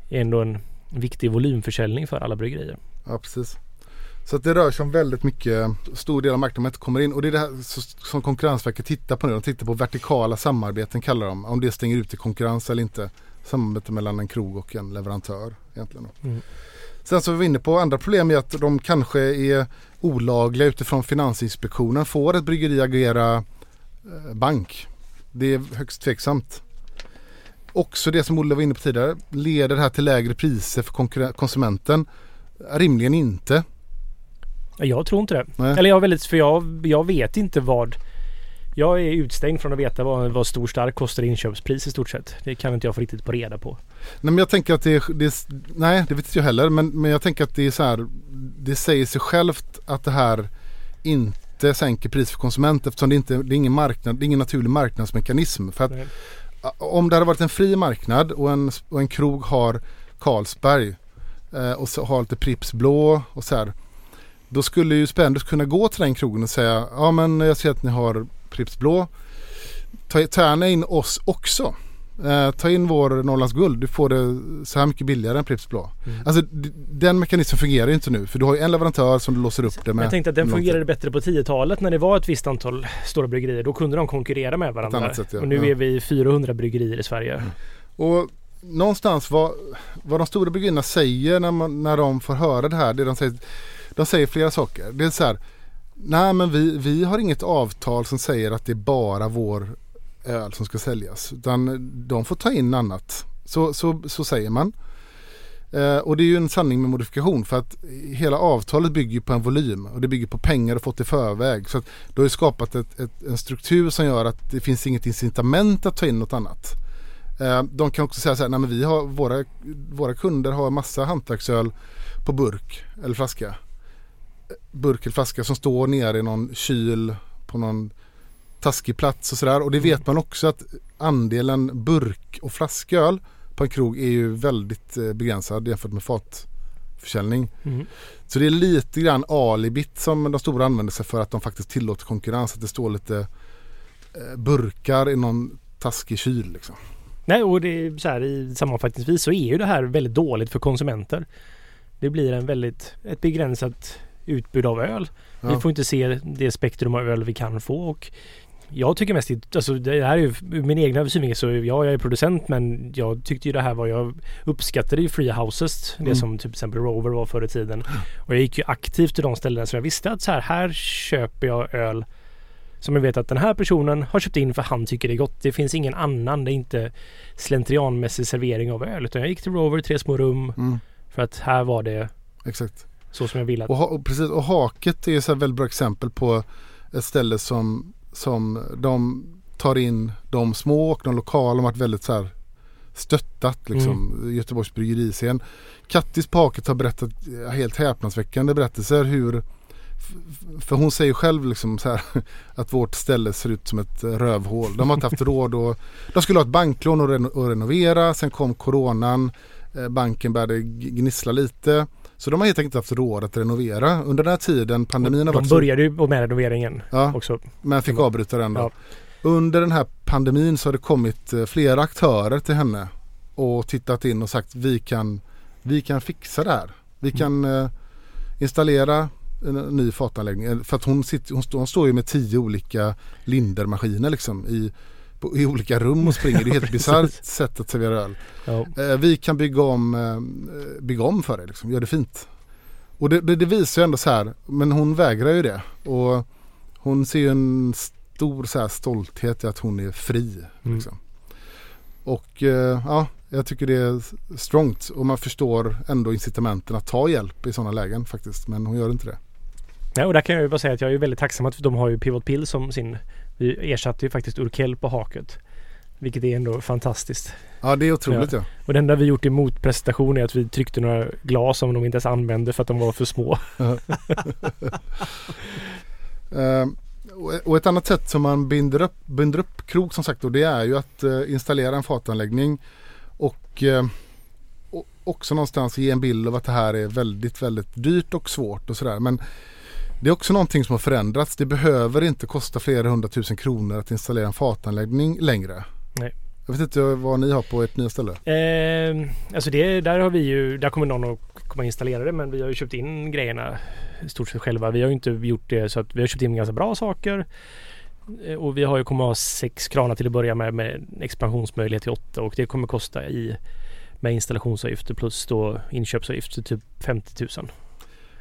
är ändå en viktig volymförsäljning för alla bryggerier. Ja, precis. Så att det rör sig om väldigt mycket, stor del av marknaden inte kommer in. Och det är det här som Konkurrensverket tittar på nu. De tittar på vertikala samarbeten kallar de. Om det stänger ute konkurrens eller inte. Samarbete mellan en krog och en leverantör egentligen. Mm. Sen så är vi inne på andra problem är att de kanske är olagliga utifrån Finansinspektionen. Får ett bryggeri agera eh, bank? Det är högst tveksamt. Också det som Olle var inne på tidigare. Leder det här till lägre priser för konsumenten? Rimligen inte. Jag tror inte det. Nej. Eller jag, väldigt, för jag, jag vet inte vad jag är utstängd från att veta vad, vad stor stark kostar inköpspris i stort sett. Det kan inte jag få riktigt på reda på. Nej men jag tänker att det det nej det vet inte jag heller men, men jag tänker att det är så här Det säger sig självt att det här inte sänker pris för konsument eftersom det inte det är ingen marknad, det är ingen naturlig marknadsmekanism. För att Nej. Eh, om det hade varit en fri marknad och en, och en krog har Carlsberg eh, och så har lite Pripps blå och så här. Då skulle ju Spendus kunna gå till den krogen och säga ja men jag ser att ni har Pripps blå. Ta, ta gärna in oss också. Eh, ta in vår Norrlands guld. Du får det så här mycket billigare än Pripps blå. Mm. Alltså den mekanismen fungerar ju inte nu. För du har ju en leverantör som du låser upp det med. Jag tänkte att den fungerade bättre på 10-talet när det var ett visst antal stora bryggerier. Då kunde de konkurrera med varandra. sätt, ja. Och nu Ja. är vi 400 bryggerier i Sverige. Och någonstans vad, vad de stora bryggerierna säger när, man, när de får höra det här. Det de, säger, de säger flera saker. Det är så här. Nej men vi, vi har inget avtal som säger att det är bara vår öl som ska säljas. Utan eh, de får ta in annat. Så, så, så säger man. Eh, och det är ju en sanning med modifikation för att hela avtalet bygger på en volym och det bygger på pengar och fått i förväg. Så att du har ju skapat ett, ett, en struktur som gör att det finns inget incitament att ta in något annat. Eh, de kan också säga så här, nej men vi har, våra, våra kunder har massa hantverksöl på burk eller flaska. Eh, burk eller flaska som står nere i någon kyl på någon taskig plats och sådär. Och det vet man också att andelen burk och flasköl på en krog är ju väldigt eh, begränsad jämfört med fatförsäljning. Mm. Så det är lite grann alibit som de stora använder sig för att de faktiskt tillåter konkurrens. Att det står lite eh, burkar i någon taskig kyl liksom. Nej, och det är så här i sammanfattningsvis så är ju det här väldigt dåligt för konsumenter. Det blir en väldigt, ett begränsat utbud av öl. Vi Ja. får inte se det spektrum av öl vi kan få och jag tycker mest, alltså det här är ju min egna synvinkel så ja, jag är producent men jag tyckte ju det här var, jag uppskattade ju Free Houses, det Mm. som till exempel Rover var förr i tiden. Och jag gick ju aktivt till de ställena som jag visste att så här, här köper jag öl som jag vet att den här personen har köpt in för han tycker det är gott. Det finns ingen annan, det är inte slentrianmässig servering av öl utan jag gick till Rover, tre små rum Mm, för att här var det exakt. så som jag ville att Och, ha- och, precis, och Haket är så här väldigt bra exempel på ett ställe som, som de tar in de små och de lokala. De har varit väldigt så här stöttat liksom. Göteborgs bryggeriscen. Kattis på Haket har berättat eh, helt häpnadsväckande berättelser hur för hon säger själv liksom så här att vårt ställe ser ut som ett eh, rövhål. De har inte haft råd och de skulle ha ett banklån och, reno- och renovera. Sen kom coronan. Eh, Banken började gnissla lite. Så de har helt enkelt haft råd att renovera. Under den här tiden, pandemin har De varit började ju med renoveringen ja, också. men fick avbryta den då. Ja. Under den här pandemin så har det kommit eh, flera aktörer till henne och tittat in och sagt vi kan, vi kan fixa det här. Vi kan eh, installera en ny fatanläggning. För att hon, sitter, hon, står, hon står ju med tio olika Lindermaskiner liksom i, på, i olika rum och springer. Det är helt Precis. bisarrt sätt att servera öl. Ja. Eh, vi kan bygga om, eh, bygga om för dig, liksom. gör det fint. Och det, det, det visar ju ändå så här, men hon vägrar ju det. Och hon ser ju en stor så här, stolthet i att hon är fri. Mm. Liksom. Och eh, ja, jag tycker det är strongt och man förstår ändå incitamenten att ta hjälp i sådana lägen faktiskt. Men hon gör inte det. Ja, och där kan jag ju bara säga att jag är väldigt tacksam att de har ju Pivot Pill som sin... Vi ersatte ju faktiskt Urkel på haket. Vilket är ändå fantastiskt. Ja, det är otroligt ja. Och det enda vi gjort i motprestation är att vi tryckte några glas som de inte ens använde för att de var för små. Eh, och- ett annat sätt som man binder upp, binder upp krok som sagt då, det är ju att eh, installera en fatanläggning och, och också någonstans ge en bild av att det här är väldigt, väldigt dyrt och svårt och sådär. Men det är också någonting som har förändrats. Det behöver inte kosta flera hundratusen kronor att installera en fatanläggning längre. Nej. Jag vet inte vad ni har på ert nya ställe. Eh, alltså det, där har vi ju, där kommer någon att komma och installera det men vi har ju köpt in grejerna i stort sett själva. Vi har ju inte gjort det så att vi har köpt in ganska bra saker. Eh, Och vi har ju kommer att ha sex kranar till att börja med med expansionsmöjlighet till åtta och det kommer kosta i med installationsavgifter plus då inköpsavgifter typ 50 000.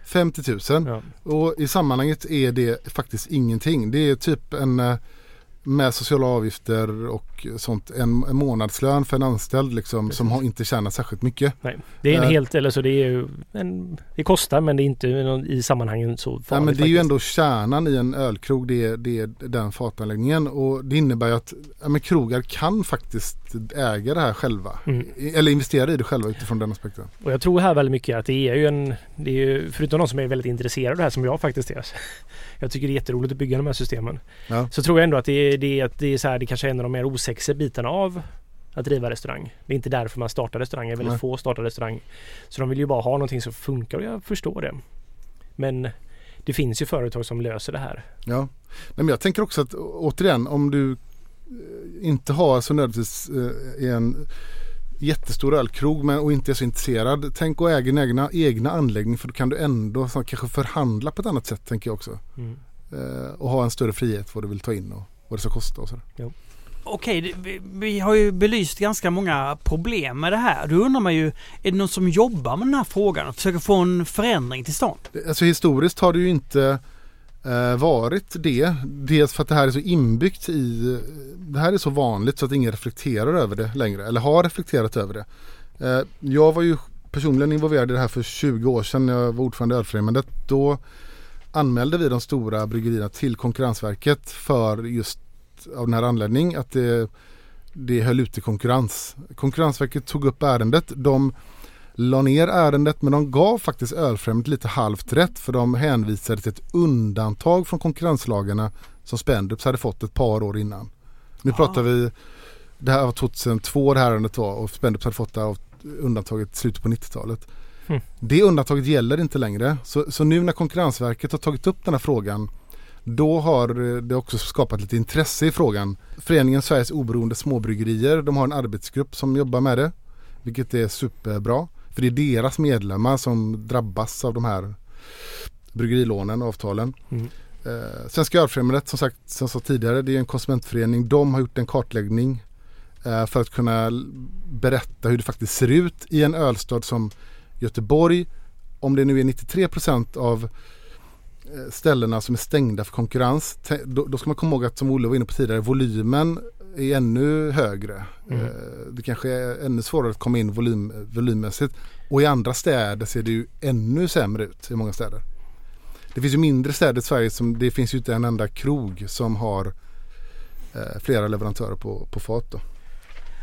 50 000. Ja. Och i sammanhanget är det faktiskt ingenting. Det är typ en eh, med sociala avgifter och sånt en, en månadslön för en anställd liksom, som har inte tjänar särskilt mycket. Nej, det är en Eh. helt, eller så det är ju en, det kostar men det är inte i sammanhangen så farligt Nej, men det är ju faktiskt. ändå kärnan i en ölkrog, det är, det är den fatanläggningen och det innebär ju att ja, men krogar kan faktiskt äga det här själva. Mm. Eller investera i det själva utifrån den aspekten. Och jag tror här väldigt mycket att det är ju en, det är ju, förutom de som är väldigt intresserade av det här som jag faktiskt är. Jag tycker det är jätteroligt att bygga de här systemen. Ja. Så tror jag ändå att det är, det är, att det är så här, det kanske är en av de mer osexiga bitarna av att driva restaurang. Det är inte därför man startar restaurang. Det är väldigt Nej. få startar restaurang. Så de vill ju bara ha någonting som funkar och jag förstår det. Men det finns ju företag som löser det här. Ja. Nej, men jag tänker också att återigen om du inte har så nödvändigtvis eh, en jättestor ölkrog men, och inte är så intresserad. Tänk att äga din egna, egna anläggning för då kan du ändå så, kanske förhandla på ett annat sätt tänker jag också. Mm. Eh, och ha en större frihet vad du vill ta in och vad det ska kosta och sådär. Okej, det- vi, vi har ju belyst ganska många problem med det här. Då undrar man ju, är det någon som jobbar med den här frågan och försöker få en förändring till stånd? Alltså historiskt har det ju inte eh, Eh, varit det. Dels för att det här är så inbyggt i, det här är så vanligt så att ingen reflekterar över det längre. Eller har reflekterat över det. Eh, jag var ju personligen involverad i det här för 20 år sedan när jag var ordförande i Ölfrämjandet. Då anmälde vi de stora bryggerierna till Konkurrensverket för just av den här anledningen att det, det höll ute konkurrens. Konkurrensverket tog upp ärendet. De la ner ärendet men de gav faktiskt Ölfrämjandet lite halvt rätt för de hänvisade till ett undantag från konkurrenslagarna som Spendrups hade fått ett par år innan. Nu Ah. pratar vi, det här var 2002 det här ärendet var och Spendrups hade fått det av undantaget i slutet på 90-talet. Mm. Det undantaget gäller inte längre. Så, så nu när Konkurrensverket har tagit upp den här frågan då har det också skapat lite intresse i frågan. Föreningen Sveriges oberoende småbryggerier de har en arbetsgrupp som jobbar med det. Vilket är superbra. För det är deras medlemmar som drabbas av de här bryggerilånen och avtalen. Mm. Eh, Svenska Ölfrämjandet som sagt som jag sa tidigare det är en konsumentförening. De har gjort en kartläggning eh, för att kunna berätta hur det faktiskt ser ut i en ölstad som Göteborg. Om det nu är 93% av eh, ställena som är stängda för konkurrens. Då, då ska man komma ihåg att som Olle var inne på tidigare volymen är ännu högre. Mm. Eh, Det kanske är ännu svårare att komma in volym, volymmässigt. Och i andra städer ser det ju ännu sämre ut i många städer. Det finns ju mindre städer i Sverige som det finns ju inte en enda krog som har eh, flera leverantörer på, på fat. Då.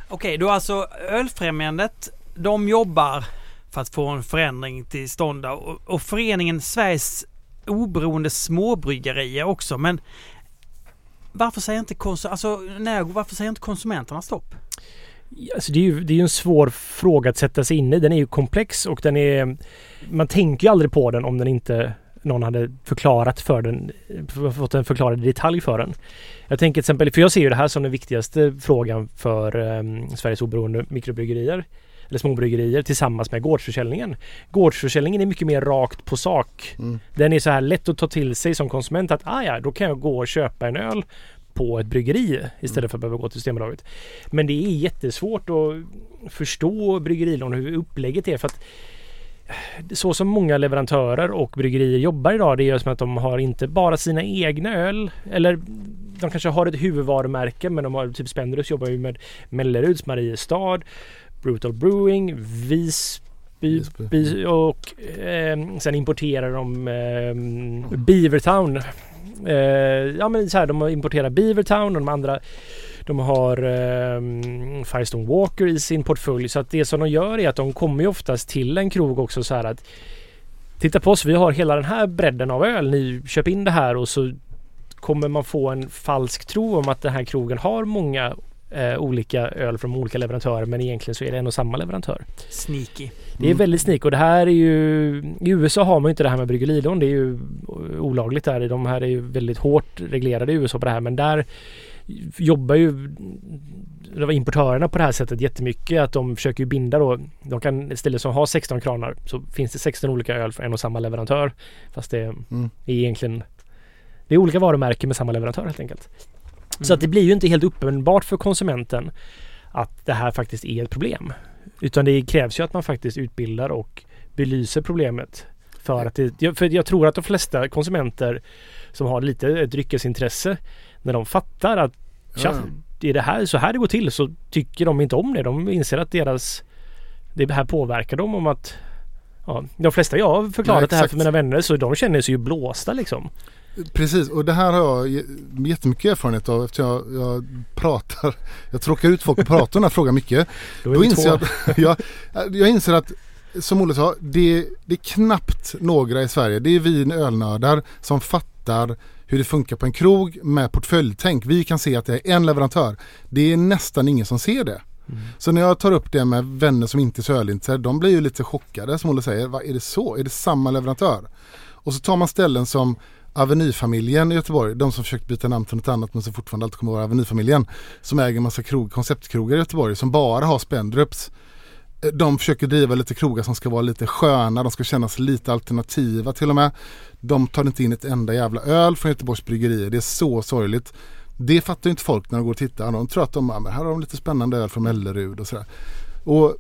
Okej, då alltså Ölfrämjandet, de jobbar för att få en förändring till stånd och, och föreningen Sveriges oberoende småbryggerier också. Men varför säger inte, kons- alltså, nej, varför säger inte konsumenterna stopp? Alltså det, är ju, det är ju en svår fråga att sätta sig in i. Den är ju komplex och den är... Man tänker ju aldrig på den om den inte någon hade förklarat för den, fått en förklarad detalj för den. Jag tänker till exempel, för jag ser ju det här som den viktigaste frågan för um, Sveriges oberoende mikrobryggerier eller småbryggerier tillsammans med gårdsförsäljningen. Gårdsförsäljningen är mycket mer rakt på sak. Mm. Den är så här lätt att ta till sig som konsument att ah ja, då kan jag gå och köpa en öl på ett bryggeri istället mm. för att behöva gå till Systembolaget. Men det är jättesvårt att förstå bryggerilån och hur upplägget är för att så som många leverantörer och bryggerier jobbar idag det är som att de har inte bara sina egna öl eller de kanske har ett huvudvarumärke men de har typ Spendrus jobbar ju med Melleruds, Mariestad, Brutal Brewing, Visby, Visby. och eh, sen importerar de eh, Beavertown. Eh, ja men så här, de importerar Beavertown och de andra de har eh, Firestone Walker i sin portfölj så att det som de gör är att de kommer ju oftast till en krog också så här att Titta på oss, vi har hela den här bredden av öl. Ni köp in det här och så kommer man få en falsk tro om att den här krogen har många eh, olika öl från olika leverantörer men egentligen så är det en och samma leverantör. Sneaky. Det är mm. väldigt sneaky och det här är ju I USA har man inte det här med bryggerilån. Det är ju olagligt där. De här är ju väldigt hårt reglerade i USA på det här men där jobbar ju importörerna på det här sättet jättemycket att de försöker binda då. De kan istället som har 16 kranar så finns det 16 olika öl från en och samma leverantör. Fast det mm. är egentligen Det är olika varumärken med samma leverantör helt enkelt. Mm. Så att det blir ju inte helt uppenbart för konsumenten att det här faktiskt är ett problem. Utan det krävs ju att man faktiskt utbildar och belyser problemet. För att det, för jag tror att de flesta konsumenter som har lite ett dryckesintresse när de fattar att tja, ja. är det här så här det går till så tycker de inte om det. De inser att deras det här påverkar dem om att ja, de flesta jag har förklarat ja, det här för mina vänner så de känner sig ju blåsta liksom. Precis och det här har jag jättemycket erfarenhet av eftersom jag, jag pratar Jag tråkar ut folk och pratar den här frågan mycket. Då, Då inser jag, att, jag, jag inser att som Olle sa, det, det, är knappt några i Sverige. Det är vi ölnördar som fattar hur det funkar på en krog med portföljtänk. Vi kan se att det är en leverantör. Det är nästan ingen som ser det. Mm. Så när jag tar upp det med vänner som inte är så ölintresserade, de blir ju lite chockade som Olle säger. Vad är det så? Är det samma leverantör? Och så tar man ställen som Avenyfamiljen i Göteborg, de som försökt byta namn till något annat men som fortfarande alltid kommer att vara Avenyfamiljen. Som äger en massa krog, konceptkrogar i Göteborg som bara har Spendrups eh, de försöker driva lite krogar som ska vara lite sköna, de ska kännas lite alternativa till och med. De tar inte in ett enda jävla öl från Göteborgs bryggerier, det är så sorgligt. Det fattar inte folk när de går och tittar. De tror att de, här har de lite spännande öl från Mellerud och sådär. Och,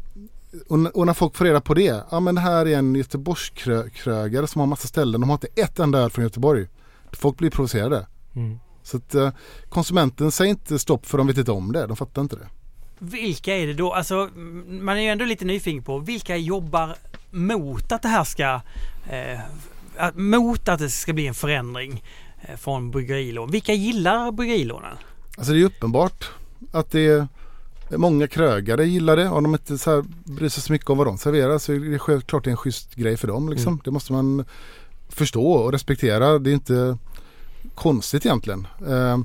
och, och, när folk får reda på det, ja men det här är en Göteborgskrögare som har massa ställen, de har inte ett enda öl från Göteborg. Folk blir provocerade. Mm. Så att eh, konsumenten säger inte stopp för de vet inte om det, de fattar inte det. Vilka är det då? Alltså man är ju ändå lite nyfiken på vilka jobbar mot att det här ska eh, mot att det ska bli en förändring eh, från bryggerilån. Vilka gillar bryggerilånen? Alltså det är uppenbart att det är många krögare gillar det. Om de inte så här bryr sig så mycket om vad de serverar så är det självklart en schysst grej för dem. Liksom. Mm. Det måste man förstå och respektera. Det är inte konstigt egentligen. Eh,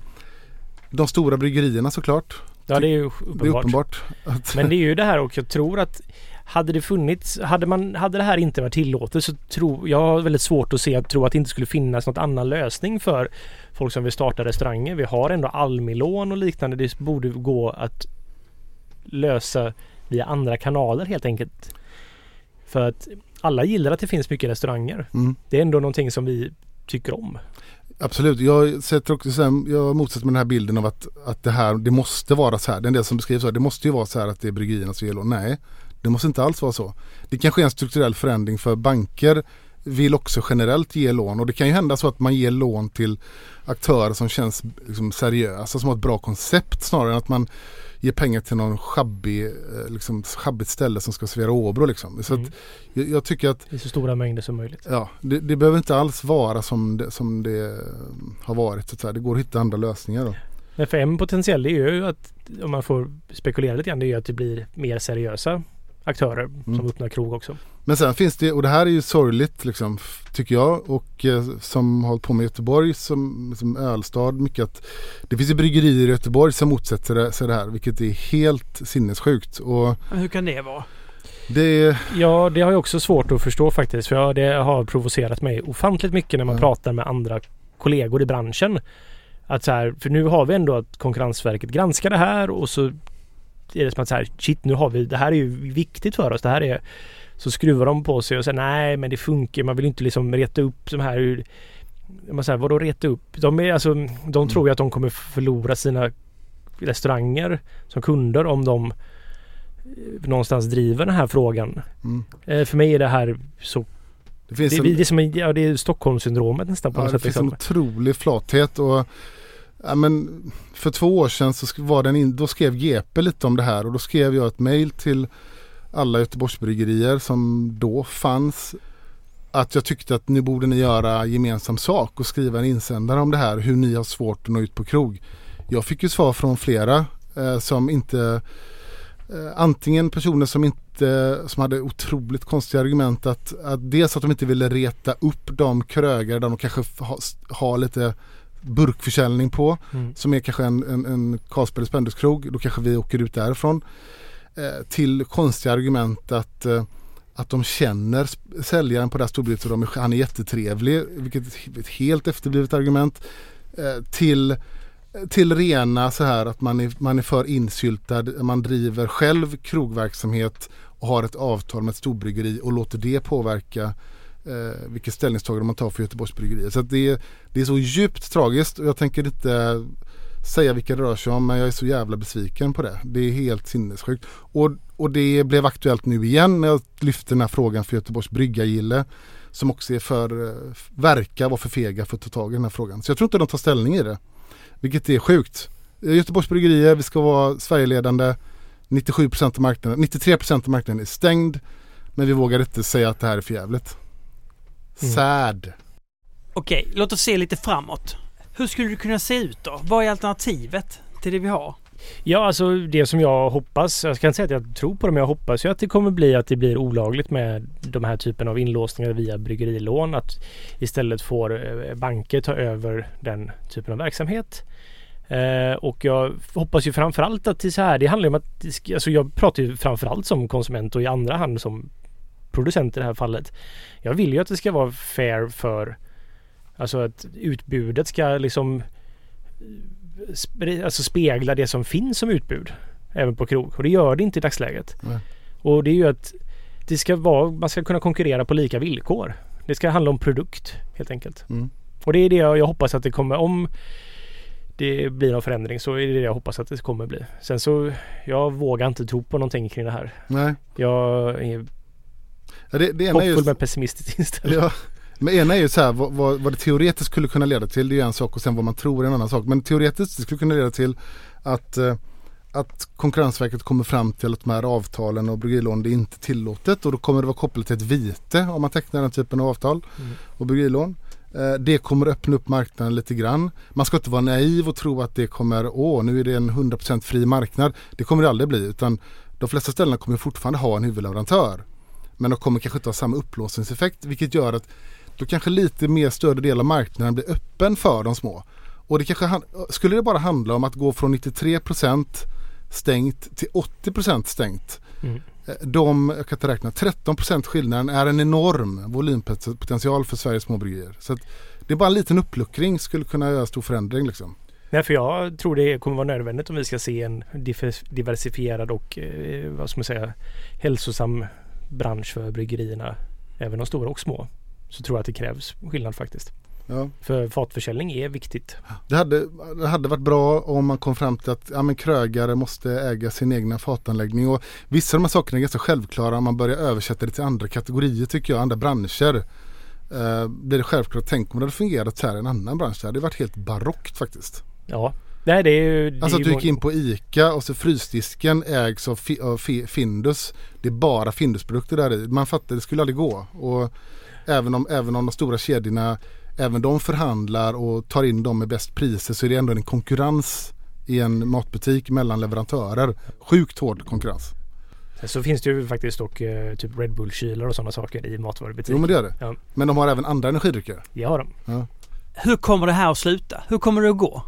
de stora bryggerierna såklart Ja det är ju uppenbart. Det är uppenbart Men det är ju det här och jag tror att hade det funnits, hade, man, hade det här inte varit tillåtet så tror jag har väldigt svårt att se att tro att det inte skulle finnas något annan lösning för folk som vill starta restauranger. Vi har ändå Almi-lån och liknande. Det borde gå att lösa via andra kanaler helt enkelt. För att alla gillar att det finns mycket restauranger. Mm. Det är ändå någonting som vi tycker om. Absolut, jag sätter också jag motsätter mig den här bilden av att, att det här, det måste vara så här. Det är en del som beskrivs så här, det måste ju vara så här att det är bryggeriernas fel. Nej, det måste inte alls vara så. Det kanske är en strukturell förändring för banker vill också generellt ge lån och det kan ju hända så att man ger lån till aktörer som känns liksom seriösa, som har ett bra koncept snarare än att man ger pengar till någon schabbig, eh, liksom, schabbigt ställe som ska servera Åbro. Liksom. Så mm. jag, jag, tycker att är så stora mängder som möjligt. Ja, det, det behöver inte alls vara som det, som det har varit. Så det går att hitta andra lösningar. Då. Men för en potentiell är ju att om man får spekulera lite grann det är ju att det blir mer seriösa aktörer som Mm. öppnar krog också. Men sen finns det, och det här är ju sorgligt liksom, tycker jag och eh, som har hållit på med Göteborg som, som ölstad mycket att det finns ju bryggerier i Göteborg som motsätter sig det här vilket är helt sinnessjukt och Men hur kan det vara? det Ja, det har jag också svårt att förstå faktiskt. För jag, det har provocerat mig ofantligt mycket när man Ja. pratar med andra kollegor i branschen. Att så här, för nu har vi ändå att Konkurrensverket granskar det här och så är det som att så här, shit nu har vi, det här är ju viktigt för oss. Det här är, så skruvar de på sig och säger nej men det funkar, man vill inte liksom reta upp de här man säger, vadå reta upp? De, är, alltså, de Mm. tror ju att de kommer förlora sina restauranger som kunder om de eh, någonstans driver den här frågan. mm, Eh, För mig är det här så... det finns Det, en, det är som en, ja, det är Stockholmssyndromet nästan på ja, något det sätt. finns en Liksom. otrolig flathet och ja, men för två år sedan så var den in, då skrev GP lite om det här och då skrev jag ett mail till alla Göteborgsbryggerier som då fanns att jag tyckte att nu borde ni göra gemensam sak och skriva en insändare om det här hur ni har svårt att nå ut på krog. Jag fick ju svar från flera eh, som inte eh, antingen personer som inte som hade otroligt konstiga argument att, att dels att de inte ville reta upp de krögare där de kanske ha, har lite burkförsäljning på Mm. som är kanske en, en, en Carlsberg Spenduskrog, då kanske vi åker ut därifrån. Eh, till konstiga argument att, eh, att de känner säljaren på det här storbryggeriet och de är, han är jättetrevlig, vilket är ett helt efterblivet argument. Eh, till, till rena så här att man är, man är för insyltad, man driver själv krogverksamhet och har ett avtal med ett storbryggeri och låter det påverka eh, vilket ställningstagande man tar för Göteborgs bryggerier. Så att det, är- det är så djupt tragiskt och jag tänker inte säga vilka det rör sig om men jag är så jävla besviken på det. Det är helt sinnessjukt. Och, och det blev aktuellt nu igen när jag lyfte den här frågan för Göteborgs bryggargille som också är för, eh, verkar vara för fega för att ta tag i den här frågan. Så jag tror inte de tar ställning i det. Vilket är sjukt. Eh, Göteborgs bryggerier, vi ska vara Sverigeledande. 97% av marknaden, 93% av marknaden är stängd. Men vi vågar inte säga att det här är för jävligt. Mm. Sad. Okej, låt oss se lite framåt. Hur skulle det kunna se ut då? Vad är alternativet till det vi har? Ja, alltså det som jag hoppas, jag ska inte säga att jag tror på det, men jag hoppas ju att det kommer bli att det blir olagligt med de här typen av inlåsningar via bryggerilån. Att istället får eh, banker ta över den typen av verksamhet. Eh, och jag hoppas ju framförallt att det är så här, det handlar ju om att, alltså jag pratar ju framförallt som konsument och i andra hand som producent i det här fallet. Jag vill ju att det ska vara fair för, alltså att utbudet ska liksom spe- alltså spegla det som finns som utbud även på krog och det gör det inte i dagsläget. Nej. Och det är ju att det ska vara, man ska kunna konkurrera på lika villkor. Det ska handla om produkt helt enkelt. Mm. Och det är det jag, jag hoppas att det kommer om det blir någon förändring så är det det jag hoppas att det kommer bli. Sen så jag vågar inte tro på någonting kring det här. Nej. Jag är Ja, det, det ena är ju... hoppfull men pessimistiskt inställd. Ja, men ena är ju så här vad, vad, vad det teoretiskt skulle kunna leda till. Det är en sak och sen vad man tror är en annan sak. Men teoretiskt det skulle kunna leda till att, eh, att Konkurrensverket kommer fram till att de här avtalen och bryggerilån det är inte tillåtet och då kommer det vara kopplat till ett vite om man tecknar den typen av avtal Mm. och bryggerilån. Eh, Det kommer öppna upp marknaden lite grann. Man ska inte vara naiv och tro att det kommer, åh nu är det en 100% fri marknad. Det kommer det aldrig bli utan de flesta ställena kommer fortfarande ha en huvudleverantör. Men de kommer kanske inte ha samma upplåsningseffekt vilket gör att då kanske lite mer större del av marknaden blir öppen för de små. Och det kanske skulle det bara handla om att gå från 93% stängt till 80% stängt. Mm. Eh, De, jag kan inte räkna, 13% skillnaden är en enorm volympotential för Sveriges småbryggerier. Så att det är bara en liten uppluckring skulle kunna göra stor förändring liksom. Nej, för jag tror det kommer vara nödvändigt om vi ska se en diversifierad och eh, vad ska man säga hälsosam bransch för bryggerierna. Även de stora och små. Så tror jag att det krävs skillnad faktiskt. Ja. För fatförsäljning är viktigt. Det, hade, det hade varit bra om man kom fram till att ja, men krögare måste äga sin egna fatanläggning. Och vissa av de här sakerna är ganska självklara om man börjar översätta det till andra kategorier tycker jag, andra branscher. Eh, blir det självklart, tänk om det hade fungerat så här i en annan bransch. Det hade varit helt barockt faktiskt. Ja. Nej, det är ju... Det Alltså att du gick in på ICA och så frysdisken ägs av, fi, av fi, Findus. Det är bara Findusprodukter där i. Man fattar, det skulle aldrig gå. Och även om, även om de stora kedjorna, även de förhandlar och tar in dem med bäst priser så är det ändå en konkurrens i en matbutik mellan leverantörer. Sjukt hård konkurrens. Sen så finns det ju faktiskt dock eh, typ Red Bull-kylar och sådana saker i matvarubutiker. Jo men det gör det. Ja. Men de har även andra energidrycker. Det har de. Hur kommer det här att sluta? Hur kommer det att gå?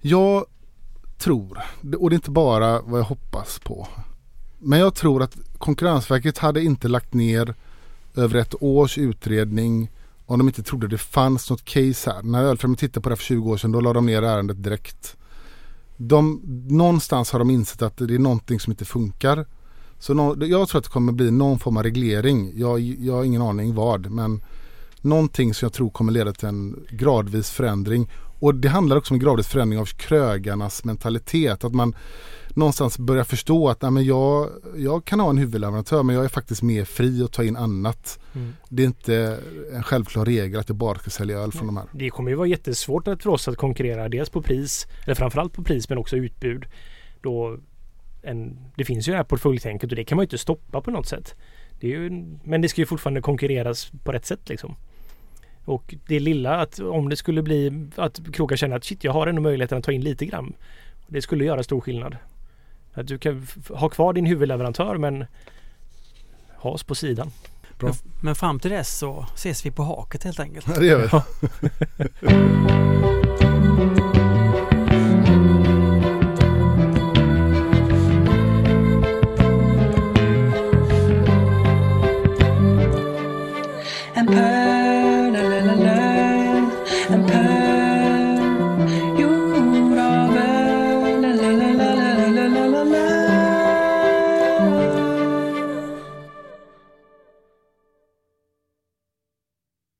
Jag tror, och det är inte bara vad jag hoppas på. Men jag tror att Konkurrensverket hade inte lagt ner över ett års utredning om de inte trodde det fanns något case här. När Ölfrämjandet tittade på det här för 20 år sedan då la de ner ärendet direkt. De, någonstans har de insett att det är någonting som inte funkar. Så no, jag tror att det kommer bli någon form av reglering. Jag, jag har ingen aning vad men någonting som jag tror kommer leda till en gradvis förändring. Och det handlar också om en gradvis förändring av krögarnas mentalitet. Att man någonstans börjar förstå att nej, men jag, jag kan ha en huvudleverantör men jag är faktiskt mer fri att ta in annat. Mm. Det är inte en självklar regel att jag bara ska sälja öl från de här. Det kommer ju vara jättesvårt att- för oss att konkurrera dels på pris, eller framförallt på pris men också utbud. Då en, det finns ju det här portföljtänket och det kan man ju inte stoppa på något sätt. Det ju, men det ska ju fortfarande konkurreras på rätt sätt liksom. Och det lilla att om det skulle bli att krogar känner att shit jag har ändå möjligheten att ta in lite gram. Det skulle göra stor skillnad. Att du kan ha kvar din huvudleverantör men ha oss på sidan. Bra. Men, men fram till dess så ses vi på haket helt enkelt. Det gör vi.